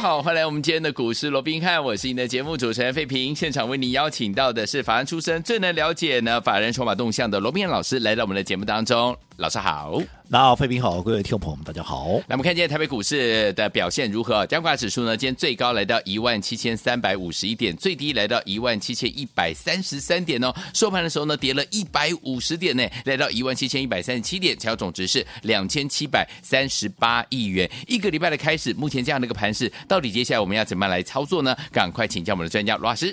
好，欢迎来我们今天的股市罗宾汉，我是你的节目主持人费平。现场为你邀请到的是法案出身、最能了解呢法人筹码动向的罗宾汉老师，来到我们的节目当中。老师好。那，费平好，各位听众朋友们，大家好。那我们看今天台北股市的表现如何？加权指数呢，今天最高来到一万七千三百五十一点，最低来到一万七千一百三十三点哦。收盘的时候呢，跌了一百五十点呢，来到一万七千一百三十七点，成交总值是两千七百三十八亿元。一个礼拜的开始，目前这样的一个盘势，到底接下来我们要怎么样来操作呢？赶快请教我们的专家罗老师。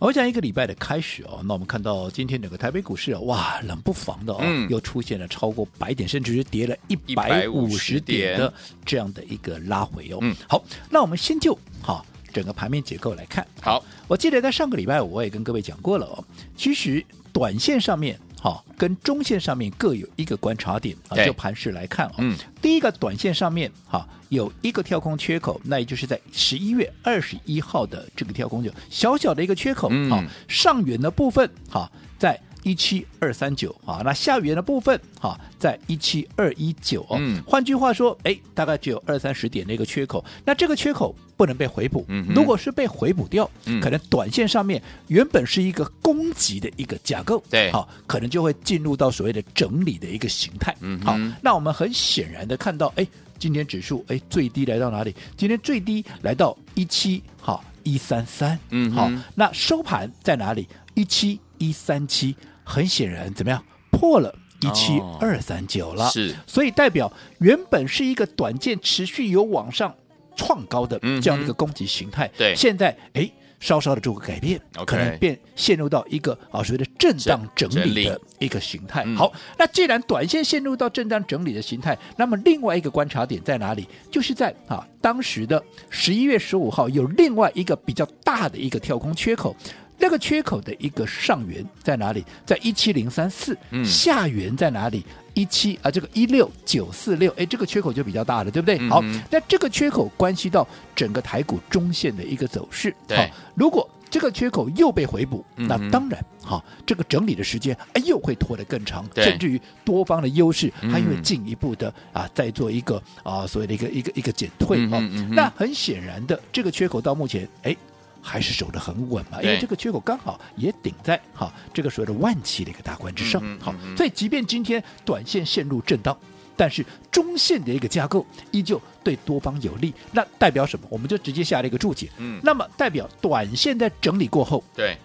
我讲一个礼拜的开始哦，那我们看到今天整个台北股市啊，哇，冷不防的哦，嗯、又出现了超过百点，甚至是跌了一百五十点的这样的一个拉回哦。嗯，好，那我们先就好整个盘面结构来看。好，我记得在上个礼拜我也跟各位讲过了哦，其实短线上面哈跟中线上面各有一个观察点啊，就盘势来看啊。嗯，第一个短线上面哈。有一个跳空缺口，那也就是在十一月二十一号的这个跳空就小小的一个缺口，啊、上缘的部分哈，在一七二三九啊，那下缘的部分哈，在一七二一九哦。嗯、换句话说，哎，大概只有二三十点的一个缺口，那这个缺口不能被回补。嗯、如果是被回补掉，嗯、可能短线上面原本是一个攻击的一个架构，对，好，可能就会进入到所谓的整理的一个形态。嗯，好，那我们很显然的看到，哎。今天指数哎，最低来到哪里？今天最低来到一七好一三三，嗯，好，那收盘在哪里？一七一三七，很显然怎么样？破了一七二三九了，是，所以代表原本是一个短线持续有往上创高的这样的一个攻击形态，对，现在哎。稍稍的做个改变，Okay. 可能变陷入到一个啊所谓的震荡整理的一个形态。嗯、好，那既然短线陷入到震荡整理的形态，那么另外一个观察点在哪里？就是在啊当时的十一月十五号有另外一个比较大的一个跳空缺口。这个缺口的一个上缘在哪里？在一七零三四，下缘在哪里？一七啊，这个一六九四六，哎，这个缺口就比较大了，对不对？嗯、好，那这个缺口关系到整个台股中线的一个走势。对好，如果这个缺口又被回补，嗯、那当然，好，这个整理的时间哎又会拖得更长，甚至于多方的优势还会进一步的啊再做一个啊所谓的一个一个一个减退。嗯、哼哼那很显然的，这个缺口到目前哎。还是守得很稳嘛，因为这个缺口刚好也顶在哈这个所谓的万期的一个大关之上，好，所以即便今天短线陷入震荡，但是中线的一个架构依旧对多方有利，那代表什么？我们就直接下了一个注解，嗯，那么代表短线在整理过后，对，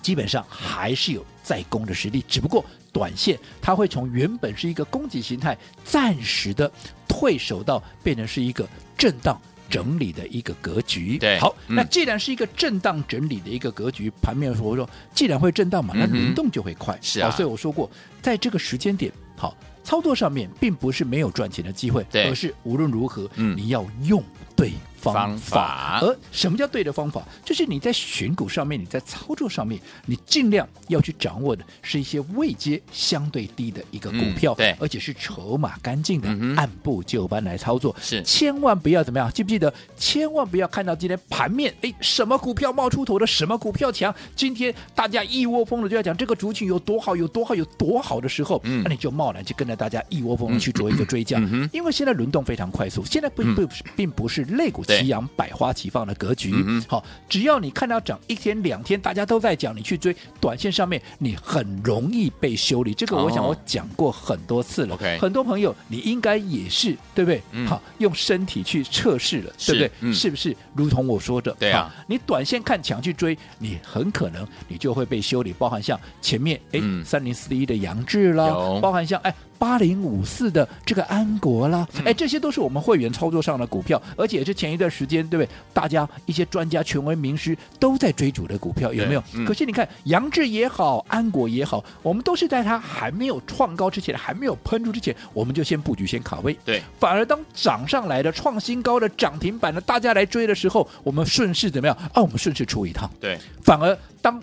基本上还是有再攻的实力，只不过短线它会从原本是一个攻击形态，暂时的退守到变成是一个震荡。整理的一个格局，对，好，嗯、那既然是一个震荡整理的一个格局，盘面说我说，既然会震荡嘛，那轮动就会快，是啊，所以我说过，在这个时间点，好，操作上面并不是没有赚钱的机会，对。而是无论如何，嗯，你要用对。方法，而什么叫对的方法？就是你在选股上面，你在操作上面，你尽量要去掌握的是一些位阶相对低的一个股票，嗯、对，而且是筹码干净的，嗯、按部就班来操作，是千万不要怎么样？记不记得？千万不要看到今天盘面，哎，什么股票冒出头的，什么股票强？今天大家一窝蜂的就要讲这个族群有多好，有多好，有多好的时候，嗯、那你就贸然去跟着大家一窝蜂的去做一个追加，嗯、因为现在轮动非常快速，现在不不是并不是类股。齐扬百花齐放的格局，嗯、好，只要你看到涨一天两天，大家都在讲，你去追，短线上面你很容易被修理。这个我想我讲过很多次了，哦、很多朋友你应该也是对不对？嗯、好，用身体去测试了，是对不对？嗯、是不是如同我说的？对啊，你短线看强去追，你很可能你就会被修理，包含像前面哎三零四一的杨志啦，包含像哎。八零五四的这个安国啦，哎，这些都是我们会员操作上的股票，而且是前一段时间，对不对？大家一些专家、权威、名师都在追逐的股票，有没有？嗯、可是你看，杨志也好，安国也好，我们都是在它还没有创高之前，还没有喷出之前，我们就先布局、先卡位。对，反而当涨上来的、创新高的、涨停板的，大家来追的时候，我们顺势怎么样？啊，我们顺势出一趟。对，反而当。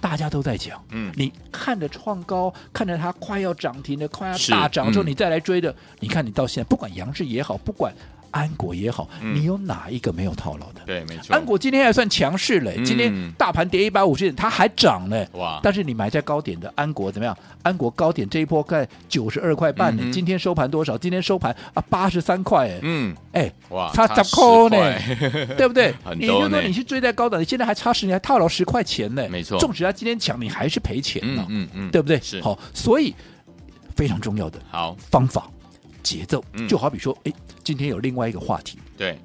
大家都在讲，嗯。你看着创高，看着它快要涨停的，快要大涨之后，嗯。你再来追的，你看你到现在，不管杨志也好，不管安国也好，嗯你有哪一个没有套牢的？对，没错。安国今天还算强势嘞，嗯今天大盘跌一百五十点，它还涨嘞。哇但是你买在高点的安国怎么样？安国高点这一波在九十二块半呢今天收盘多少？今天收盘啊八十三块哎，嗯，哎，哇，差十块呢，对不对？你就说你去追在高档，你现在还差十，你还套牢十块钱呢，没错纵使它今天强，你还是赔钱呢嗯，嗯嗯，对不对？是好，所以非常重要的好，方法节奏嗯，就好比说，哎，今天有另外一个话题。对，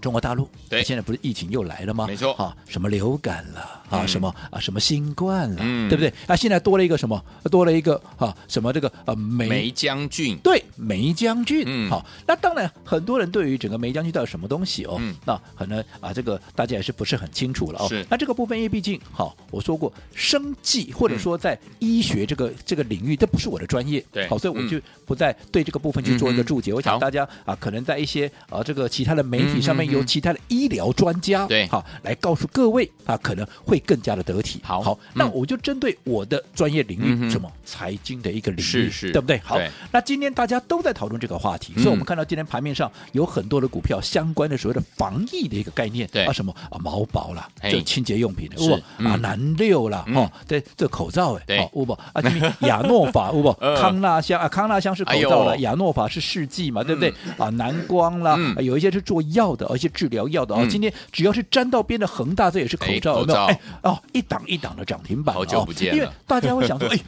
中国大陆，对。现在不是疫情又来了吗？没错。啊，什么流感了啊，嗯。什么啊，什么新冠了，嗯。对不对？啊，现在多了一个什么？多了一个啊，什么这个呃梅梅将军，对梅将军，嗯。好，那当然很多人对于整个梅将军到底什么东西哦，嗯。那可能啊，这个大家也是不是很清楚了哦。是。那这个部分因为毕竟好，我说过生计或者说在医学这个、这个领域，这不是我的专业，对好，所以我嗯。就不再对这个部分去做一个注解。我想大家啊，可能在一些啊这个其他的媒体上面有其他的医疗专家，对。好来告诉各位啊，可能会更加的得体。好那我就针对我的专业领域，什么财经的一个领域，是是。对不对？好，那今天大家都在讨论这个话题，嗯所以我们看到今天盘面上有很多的股票相关的所谓的防疫的一个概念，对。啊什么啊毛宝啦，嘿。这清洁用品，是有无嗯。啊南六啦，嗯。哈，对，这口罩哎，对。好不啊亚诺法 有无呃。康纳香啊康纳香是口哎罩了，呦。亚诺法是试剂嘛，对不对？啊南光啦有一些是做药的，而且治疗药的啊嗯，今天只要是沾到边的恒大，这也是口罩，有没有？哎口罩哎哦，一档一档的涨停板，好久不见因为大家会想说，哎。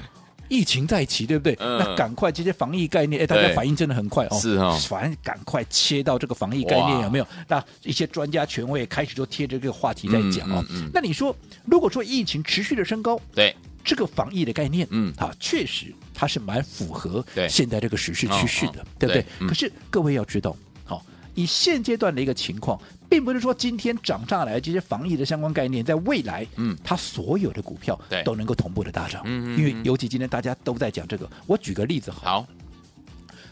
疫情在起，对不对？嗯那赶快这些防疫概念，哎，大家反应真的很快哦。是哦反正赶快切到这个防疫概念有没有？那一些专家权威也开始就贴着这个话题在讲哦。嗯嗯嗯那你说，如果说疫情持续的升高，对，这个防疫的概念，嗯啊，确实它是蛮符合现在这个时势趋势的，对不对？可是各位要知道，好、以现阶段的一个情况，并不是说今天涨上来的这些防疫的相关概念，在未来，嗯。它所有的股票对。都能够同步的大涨，嗯嗯因为嗯尤其今天大家都在讲这个，我举个例子好，好，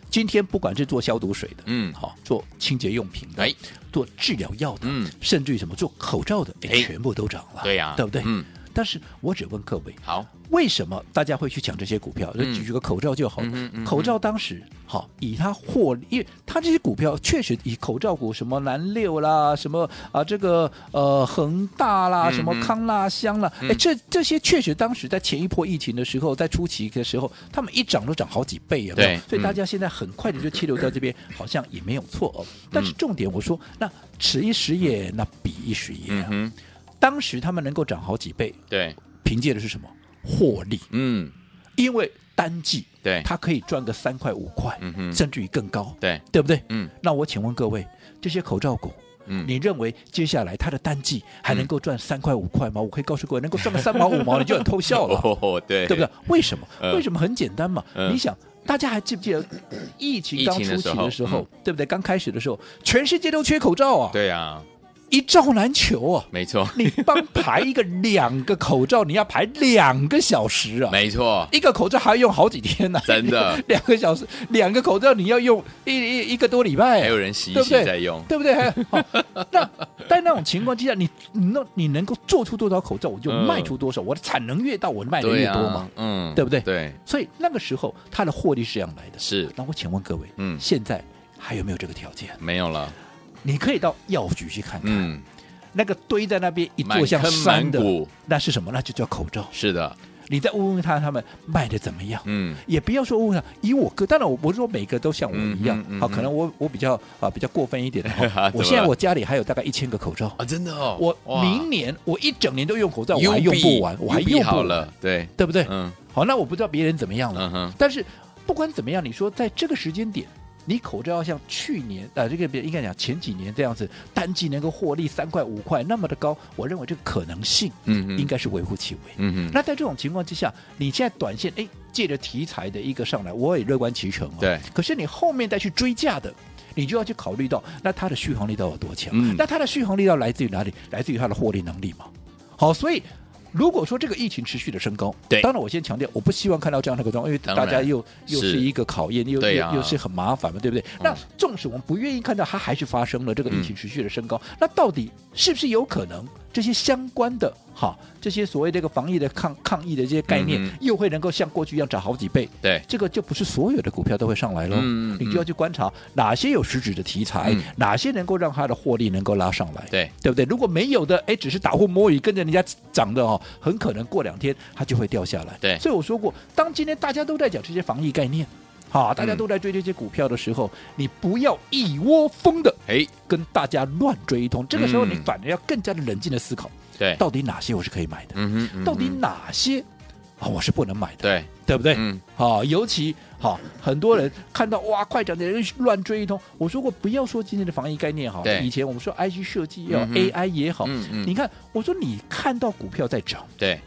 今天不管是做消毒水的，嗯。好，做清洁用品的，哎。做治疗药的，嗯。甚至于什么做口罩的，哎，哎。全部都涨了，对呀。对不对？嗯，但是我只问各位，好，为什么大家会去抢这些股票？就嗯举个口罩就好了。嗯嗯口罩当时好，以它获利，因为它这些股票确实以口罩股，什么南六啦，什么啊这个呃恒大啦，什么康纳香啦，哎、嗯这这些确实当时在前一波疫情的时候，在初期的时候，他们一涨都涨好几倍啊。对所以大嗯家现在很快的就切入到这边，好像也没有错哦。但是重点我说，那此一时也，那彼一时也、啊。当时他们能够涨好几倍，对，凭借的是什么？获利。嗯，因为单季对它可以赚个三块五块，甚至于更高，对，对不对？嗯那我请问各位，这些口罩股，嗯你认为接下来它的单季还能够赚三块五块吗？我可以告诉各位，能够赚个三毛五毛，你就很偷笑了，哦，对，对不对？为什么？嗯为什么很简单嘛？嗯你想。大家还记不记得疫情刚初期的时候，疫情的时候对不对？刚开始的时候，全世界都缺口罩啊，对呀，一罩难求啊。没错，你帮排一个两个口罩，你要排两个小时啊，没错，一个口罩还要用好几天呢、真的。两个小时，两个口罩你要用一一一个多礼拜，还有人洗一洗再用，对不对？还 好。那在那种情况之下，你你能你能够做出多少口罩，我就嗯卖出多少，我的产能越大，我卖的越多嘛。，嗯，对不对？对，所以那个时候它的获利是这样来的。是。那我请问各位，嗯。现在还有没有这个条件？没有了，你可以到药局去看看，嗯，那个堆在那边一座像山的，那是什么？那就叫口罩。是的，你再问问他，他们卖的怎么样？嗯，也不要说问他，以我个，当然我不是说每个都像我一样。好，嗯可能我我比较啊比较过分一点的 我现在我家里还有大概一千个口罩，啊，真的哦，我明年我一整年都用口罩，我还用不完，我还用不了，，对，对不对？嗯。好，那我不知道别人怎么样了，嗯，但是不管怎么样，你说在这个时间点。你口罩要像去年啊、呃，这个别应该讲前几年这样子，单季能够获利三块五块那么的高，我认为这个可能性，嗯哼应该是微乎其微。嗯嗯，那在这种情况之下，你现在短线哎借着题材的一个上来，我也乐观其成哦。对。可是你后面再去追价的，你就要去考虑到，那它的续航力到底有多强？嗯那它的续航力要来自于哪里？来自于它的获利能力嘛。好，所以。如果说这个疫情持续的升高，对。当然我先强调，我不希望看到这样的一个状况，因为大家又又是是一个考验，又又是很麻烦嘛，对不对？那纵使我们不愿意看到它还是发生了这个疫情持续的升高，那到底是不是有可能这些相关的哈，这些所谓这个防疫的抗抗疫的这些概念，嗯、又会能够像过去一样涨好几倍。对，这个就不是所有的股票都会上来喽。嗯，你就要去观察哪些有实质的题材，嗯、哪些能够让它的获利能够拉上来。对，对不对？如果没有的，哎，只是打混摸鱼，跟着人家涨的哦，很可能过两天它就会掉下来。对，所以我说过，当今天大家都在讲这些防疫概念。好，大家都在追这些股票的时候，嗯、你不要一窝蜂的哎跟大家乱追一通。这个时候，你反而要更加的冷静的思考，对，到底哪些我是可以买的？嗯哼，嗯，到底哪些啊我是不能买的？对，对不对？嗯，好，尤其好，很多人看到哇快涨的人乱追一通。我说过，不要说今天的防疫概念好，以前我们说 IC 设计要 AI 也好，你看，我说你看到股票在涨，对。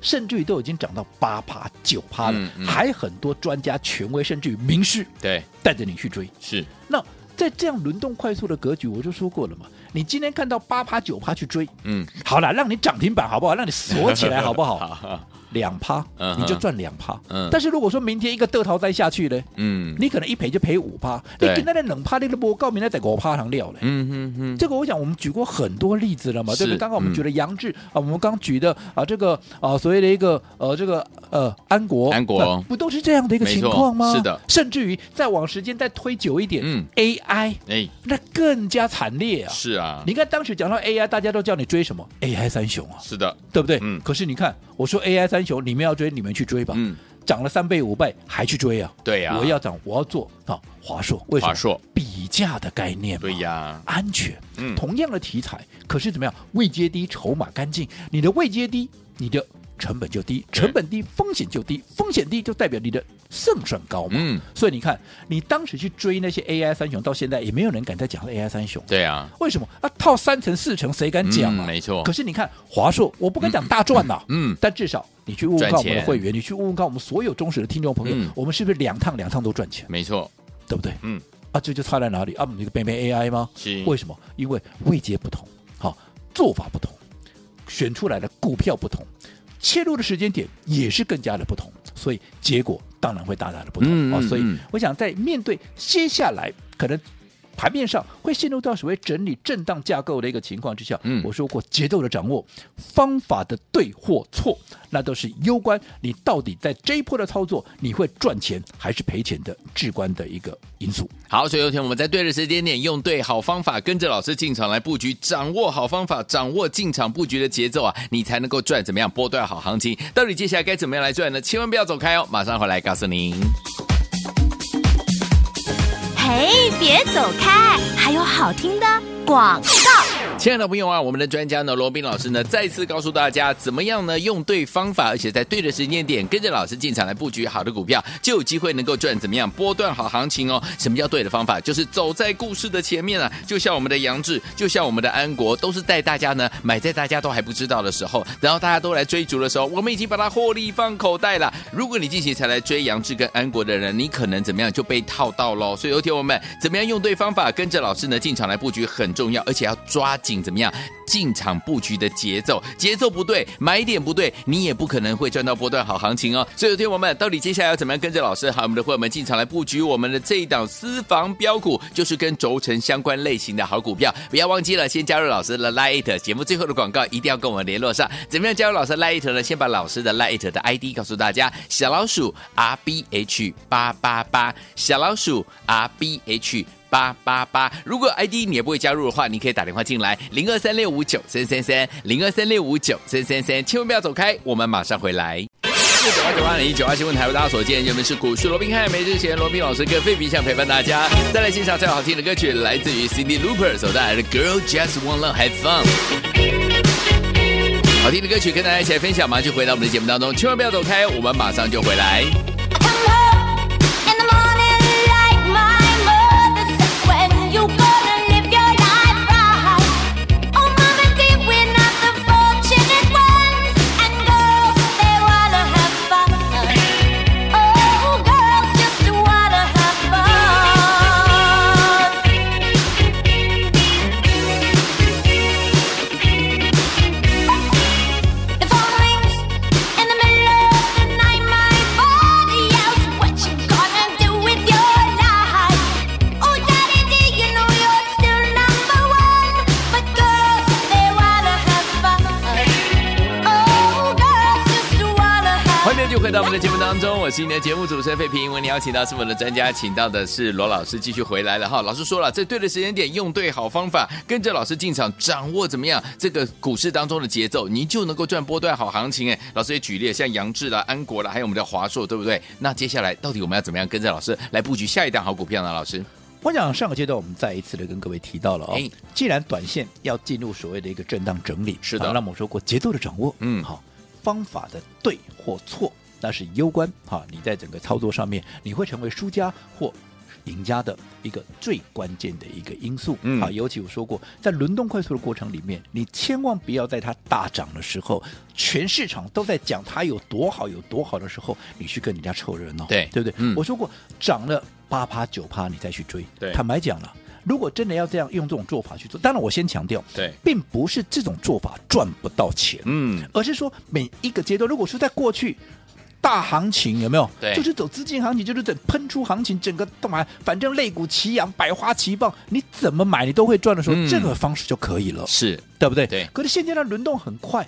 甚至于都已经涨到八趴九趴了，还很多专家权威，甚至于名师，对，带着你去追。是，那在这样轮动快速的格局，我就说过了嘛，你今天看到八趴九趴去追，嗯，好了，让你涨停板好不好？让你锁起来好不好？好两趴，你就赚两趴。嗯，但是如果说明天一个得逃再下去呢，嗯，你可能一赔就赔五趴。你跟他的冷趴，你都不告明天再给我趴上料了。嗯嗯嗯，这个我想我们举过很多例子了嘛，对不对？刚刚我们举了杨志啊，我们刚举的啊这个啊所谓的一个呃这个呃安国，安国不都是这样的一个情况吗？是的，甚至于再往时间再推久一点，嗯，AI，哎，那更加惨烈啊。是啊，你看当时讲到 AI，大家都叫你追什么 AI 三雄啊？是的，对不对？嗯，可是你看我说 AI 三。你们要追，你们去追吧。嗯，涨了三倍五倍还去追啊？对呀，我要涨，我要做啊。华硕为什么？华硕比价的概念，对呀，安全。嗯，同样的题材，可是怎么样？位阶低，筹码干净。你的位阶低，你的成本就低，成本低，风险就低，风险低就代表你的胜算高嘛。嗯，所以你看，你当时去追那些 AI 三雄，到现在也没有人敢再讲 AI 三雄。对啊，为什么啊？套三成四成，谁敢讲啊？没错。可是你看华硕，我不敢讲大赚呐。嗯，但至少。你去问问看我们的会员，你去问问看我们所有忠实的听众朋友，嗯、我们是不是两趟两趟都赚钱？没错，对不对？嗯，啊，这就差在哪里？啊，我们这个 baby AI 吗？是，为什么？因为位阶不同，好，做法不同，选出来的股票不同，切入的时间点也是更加的不同，所以结果当然会大大的不同啊、嗯哦。所以我想在面对接下来可能。盘面上会陷入到所谓整理震荡架构的一个情况之下，嗯，我说过节奏的掌握、方法的对或错，那都是攸关你到底在这一波的操作，你会赚钱还是赔钱的至关的一个因素。好，所以有天我们在对的时间点，用对好方法，跟着老师进场来布局，掌握好方法，掌握进场布局的节奏啊，你才能够赚怎么样波段好行情。到底接下来该怎么样来赚呢？千万不要走开哦，马上回来告诉您。嘿，别走开，还有好听的广告。亲爱的朋友啊，我们的专家呢，罗宾老师呢，再次告诉大家，怎么样呢？用对方法，而且在对的时间点，跟着老师进场来布局好的股票，就有机会能够赚怎么样波段好行情哦。什么叫对的方法？就是走在故事的前面啊，就像我们的杨志，就像我们的安国，都是带大家呢买在大家都还不知道的时候，然后大家都来追逐的时候，我们已经把它获利放口袋了。如果你近期才来追杨志跟安国的人，你可能怎么样就被套到喽。所以有天我们怎么样用对方法，跟着老师呢进场来布局很重要，而且要抓紧。怎么样进场布局的节奏？节奏不对，买点不对，你也不可能会赚到波段好行情哦。所以，有听我们到底接下来要怎么样跟着老师和我们的伙伴们进场来布局我们的这一档私房标股，就是跟轴承相关类型的好股票。不要忘记了，先加入老师的 Light 节目最后的广告一定要跟我们联络上。怎么样加入老师 Light 呢？先把老师的 Light 的 ID 告诉大家：小老鼠 R B H 八八八，小老鼠 R B H。八八八，如果 ID 你也不会加入的话，你可以打电话进来，零二三六五九三三三，零二三六五九三三三，千万不要走开，我们马上回来。九八九八零一九八新闻台为大家所见，原本是股市罗宾汉，没之前罗宾老师跟费皮想陪伴大家，再来欣赏最好听的歌曲，来自于 Cindy Looper 所带来的 Girl Just Wanna Have Fun，好听的歌曲跟大家一起来分享嘛，就回到我们的节目当中，千万不要走开，我们马上就回来。you go. 到我们的节目当中，我是你的节目主持人费平。为你邀请到是我们的专家，请到的是罗老师，继续回来了哈。老师说了，在对的时间点，用对好方法，跟着老师进场，掌握怎么样这个股市当中的节奏，您就能够赚波段好行情。哎，老师也举例，像杨志啦、安国啦，还有我们的华硕，对不对？那接下来到底我们要怎么样跟着老师来布局下一档好股票呢？老师，我想上个阶段我们再一次的跟各位提到了哦，既然短线要进入所谓的一个震荡整理，是的，那么我说过节奏的掌握，嗯，好。方法的对或错，那是攸关哈，你在整个操作上面，你会成为输家或赢家的一个最关键的一个因素。嗯，好，尤其我说过，在轮动快速的过程里面，你千万不要在它大涨的时候，全市场都在讲它有多好有多好的时候，你去跟人家凑热闹，对对不对？嗯，我说过，涨了八趴九趴，你再去追。对，坦白讲了。如果真的要这样用这种做法去做，当然我先强调，对，并不是这种做法赚不到钱，嗯，而是说每一个阶段，如果说在过去大行情有没有？对，就是走资金行情，就是等喷出行情，整个干嘛？反正肋骨齐扬，百花齐放，你怎么买你都会赚的时候，嗯、这个方式就可以了，是对不对？对。可是现阶段轮动很快。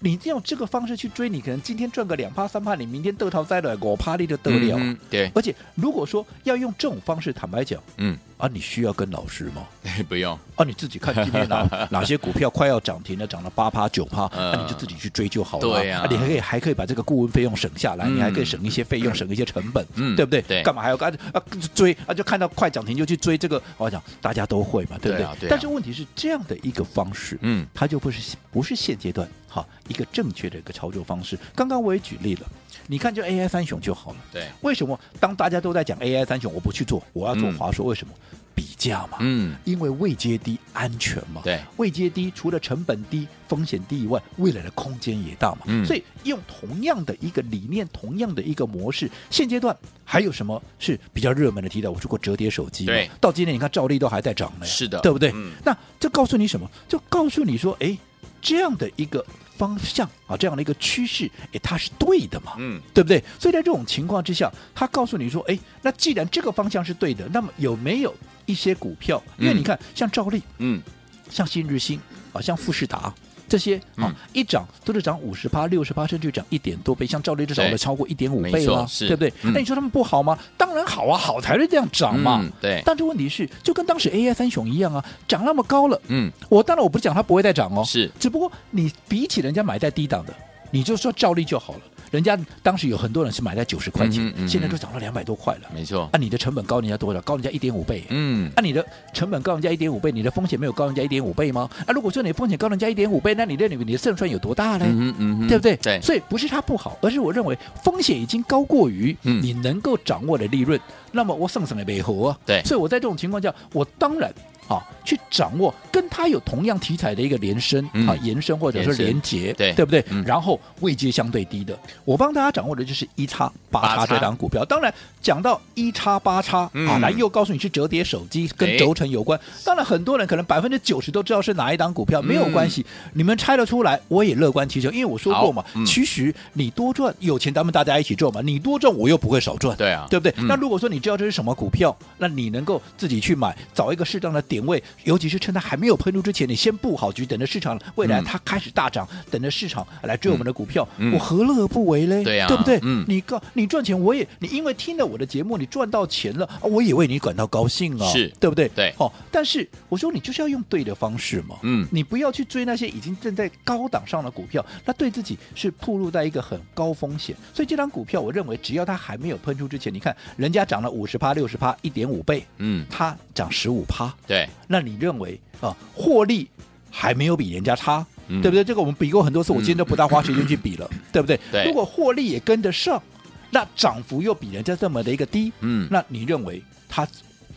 你用这个方式去追，你可能今天赚个两趴三趴，你明天得逃灾了，我趴你就得了。嗯，对。而且如果说要用这种方式，坦白讲，嗯啊，你需要跟老师吗？不用啊，你自己看今天哪哪些股票快要涨停了，涨了八趴九趴，那你就自己去追就好了。对呀，你还可以还可以把这个顾问费用省下来，你还可以省一些费用，省一些成本，嗯，对不对？对。干嘛还要啊啊追啊？就看到快涨停就去追这个，我讲大家都会嘛，对不对？但是问题是这样的一个方式，嗯，它就不是不是现阶段。哈，一个正确的一个操作方式。刚刚我也举例了，你看就 AI 三雄就好了。对，为什么当大家都在讲 AI 三雄，我不去做，我要做华硕？为什么？比价嘛。嗯，因为位阶低，安全嘛。对，位阶低，除了成本低、风险低以外，未来的空间也大嘛。嗯，所以用同样的一个理念，同样的一个模式，现阶段还有什么是比较热门的题材？我说过折叠手机，对，到今天你看照例都还在涨呢。是的，对不对？嗯，那这告诉你什么？就告诉你说，哎。这样的一个方向啊，这样的一个趋势，哎，它是对的嘛？嗯，对不对？所以在这种情况之下，他告诉你说，哎，那既然这个方向是对的，那么有没有一些股票？因为你看，像兆利，嗯，像新日新啊，像富士达。这些啊，嗯、一涨都是涨五十趴、六十趴，甚至涨一点多倍，像兆利就涨了超过一点五倍了，对不对？嗯、那你说他们不好吗？当然好啊，好才是这样涨嘛。嗯、对。但是问题是，就跟当时 AI 三雄一样啊，涨那么高了，嗯，我当然我不是讲它不会再涨哦，是，只不过你比起人家买在低档的，你就说兆利就好了。人家当时有很多人是买在九十块钱，嗯嗯、现在都涨到两百多块了。没错，那你的成本高人家多少？高人家一点五倍。嗯，那你的成本高人家一点五倍，你的风险没有高人家一点五倍吗？啊，如果说你风险高人家一点五倍，那你认为你的胜算有多大呢？嗯嗯，对不对？对，所以不是它不好，而是我认为风险已经高过于你能够掌握的利润，嗯、那么我胜什么背后啊？对，所以我在这种情况下，我当然。啊，去掌握跟它有同样题材的一个连伸啊，延伸或者是连接，对对不对？然后位阶相对低的，我帮大家掌握的就是一叉八叉这档股票。当然讲到一叉八叉啊，来又告诉你是折叠手机跟轴承有关。当然很多人可能百分之九十都知道是哪一档股票，没有关系，你们猜得出来，我也乐观其成，因为我说过嘛，其实你多赚有钱，咱们大家一起赚嘛，你多赚我又不会少赚，对啊，对不对？那如果说你知道这是什么股票，那你能够自己去买，找一个适当的点。点位，尤其是趁它还没有喷出之前，你先布好局，等着市场未来它开始大涨，等着市场来追我们的股票，我何乐而不为嘞？对呀、啊，对不对？嗯，你告你赚钱，我也你因为听了我的节目，你赚到钱了，我也为你感到高兴啊，是对不对？对，哦，但是我说你就是要用对的方式嘛，嗯，你不要去追那些已经正在高档上的股票，那对自己是暴露在一个很高风险。所以这张股票，我认为只要它还没有喷出之前，你看人家涨了五十趴、六十趴，一点五倍，嗯，它涨十五趴，对，那你认为？啊，获利还没有比人家差，嗯、对不对？这个我们比过很多次，我今天都不大花时间去比了，嗯、对不对？对。如果获利也跟得上，那涨幅又比人家这么的一个低，嗯，那你认为它？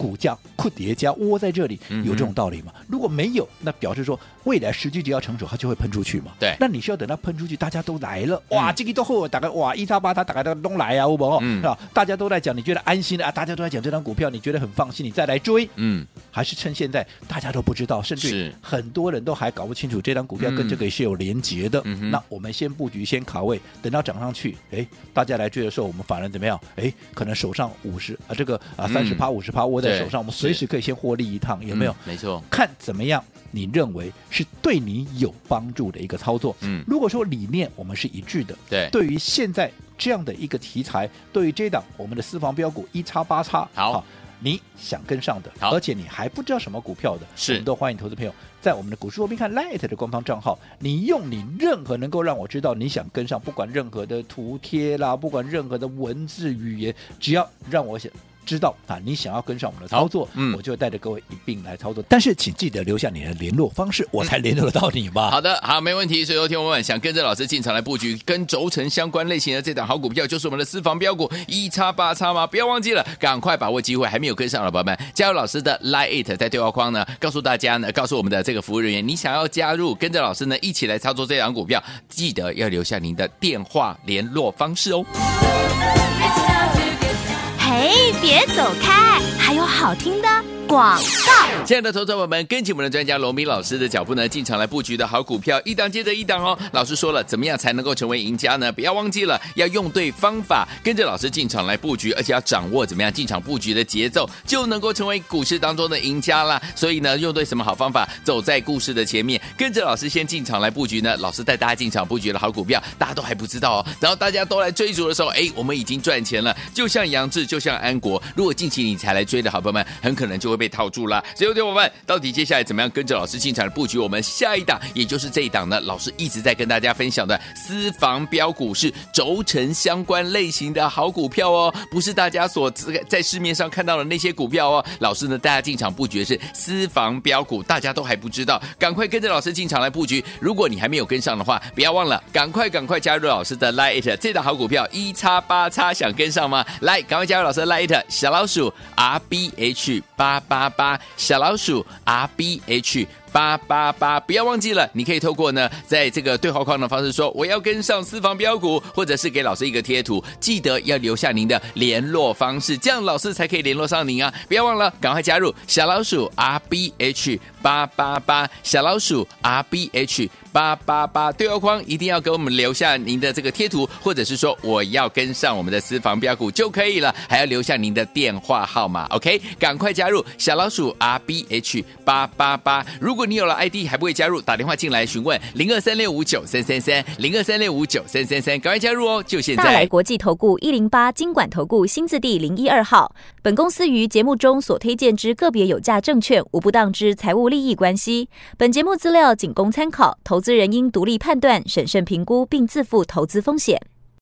股价酷叠加窝在这里，有这种道理吗？嗯、如果没有，那表示说未来时机只要成熟，它就会喷出去嘛。对，那你需要等它喷出去，大家都来了，哇，这个都后打开哇一叉八，它打开都都来啊，我们哦，是吧？大家都在讲，你觉得安心的啊？大家都在讲这张股票，你觉得很放心，你再来追，嗯，还是趁现在大家都不知道，甚至很多人都还搞不清楚这张股票跟这个是有连结的。嗯、那我们先布局，先卡位，等到涨上去，哎，大家来追的时候，我们反而怎么样？哎，可能手上五十啊，这个啊三十趴、五十趴窝在。在手上，我们随时可以先获利一趟，有没有？没错，看怎么样，你认为是对你有帮助的一个操作。嗯，如果说理念我们是一致的，对，对于现在这样的一个题材，对于这档我们的私房标股一叉八叉，好。你想跟上的，好而且你还不知道什么股票的，是，我们都欢迎投资朋友在我们的股市罗宾看 Lite 的官方账号，你用你任何能够让我知道你想跟上，不管任何的图贴啦，不管任何的文字语言，只要让我想。知道啊，你想要跟上我们的操作，嗯，我就带着各位一并来操作。但是请记得留下你的联络方式，我才联络得到你吧。好的，好，没问题。所以有听我们想跟着老师进场来布局跟轴承相关类型的这档好股票，就是我们的私房标股一叉八叉吗？不要忘记了，赶快把握机会。还没有跟上的宝宝们，加入老师的 Line It，在对话框呢，告诉大家呢，告诉我们的这个服务人员，你想要加入，跟着老师呢一起来操作这档股票，记得要留下您的电话联络方式哦。哎，别走开，还有好听的广告。亲爱的投资者们，跟紧我们的专家罗明老师的脚步呢，进场来布局的好股票，一档接着一档哦。老师说了，怎么样才能够成为赢家呢？不要忘记了，要用对方法，跟着老师进场来布局，而且要掌握怎么样进场布局的节奏，就能够成为股市当中的赢家啦。所以呢，用对什么好方法，走在故事的前面，跟着老师先进场来布局呢？老师带大家进场布局的好股票，大家都还不知道哦。然后大家都来追逐的时候，哎，我们已经赚钱了。就像杨志，就像安国，如果近期你才来追的好朋友们，很可能就会被套住了。所以。对我们到底接下来怎么样跟着老师进场布局我们下一档，也就是这一档呢？老师一直在跟大家分享的私房标股是轴承相关类型的好股票哦，不是大家所在市面上看到的那些股票哦。老师呢，大家进场布局是私房标股，大家都还不知道，赶快跟着老师进场来布局。如果你还没有跟上的话，不要忘了，赶快赶快加入老师的 Lite，这档好股票一叉八叉，想跟上吗？来，赶快加入老师的 Lite，小老鼠 R B H 八八八，小老。鼠 R B H 八八八，不要忘记了，你可以透过呢，在这个对话框的方式说我要跟上私房标股，或者是给老师一个贴图，记得要留下您的联络方式，这样老师才可以联络上您啊！不要忘了，赶快加入小老鼠 R B H 八八八，小老鼠 R B H。八八八对话框一定要给我们留下您的这个贴图，或者是说我要跟上我们的私房标股就可以了，还要留下您的电话号码，OK？赶快加入小老鼠 R B H 八八八。如果果你有了 ID 还不会加入，打电话进来询问零二三六五九三三三零二三六五九三三三，赶快加入哦！就现在。大来国际投顾一零八金管投顾新字第零一二号。本公司于节目中所推荐之个别有价证券无不当之财务利益关系。本节目资料仅供参考，投资人应独立判断、审慎评估，并自负投资风险。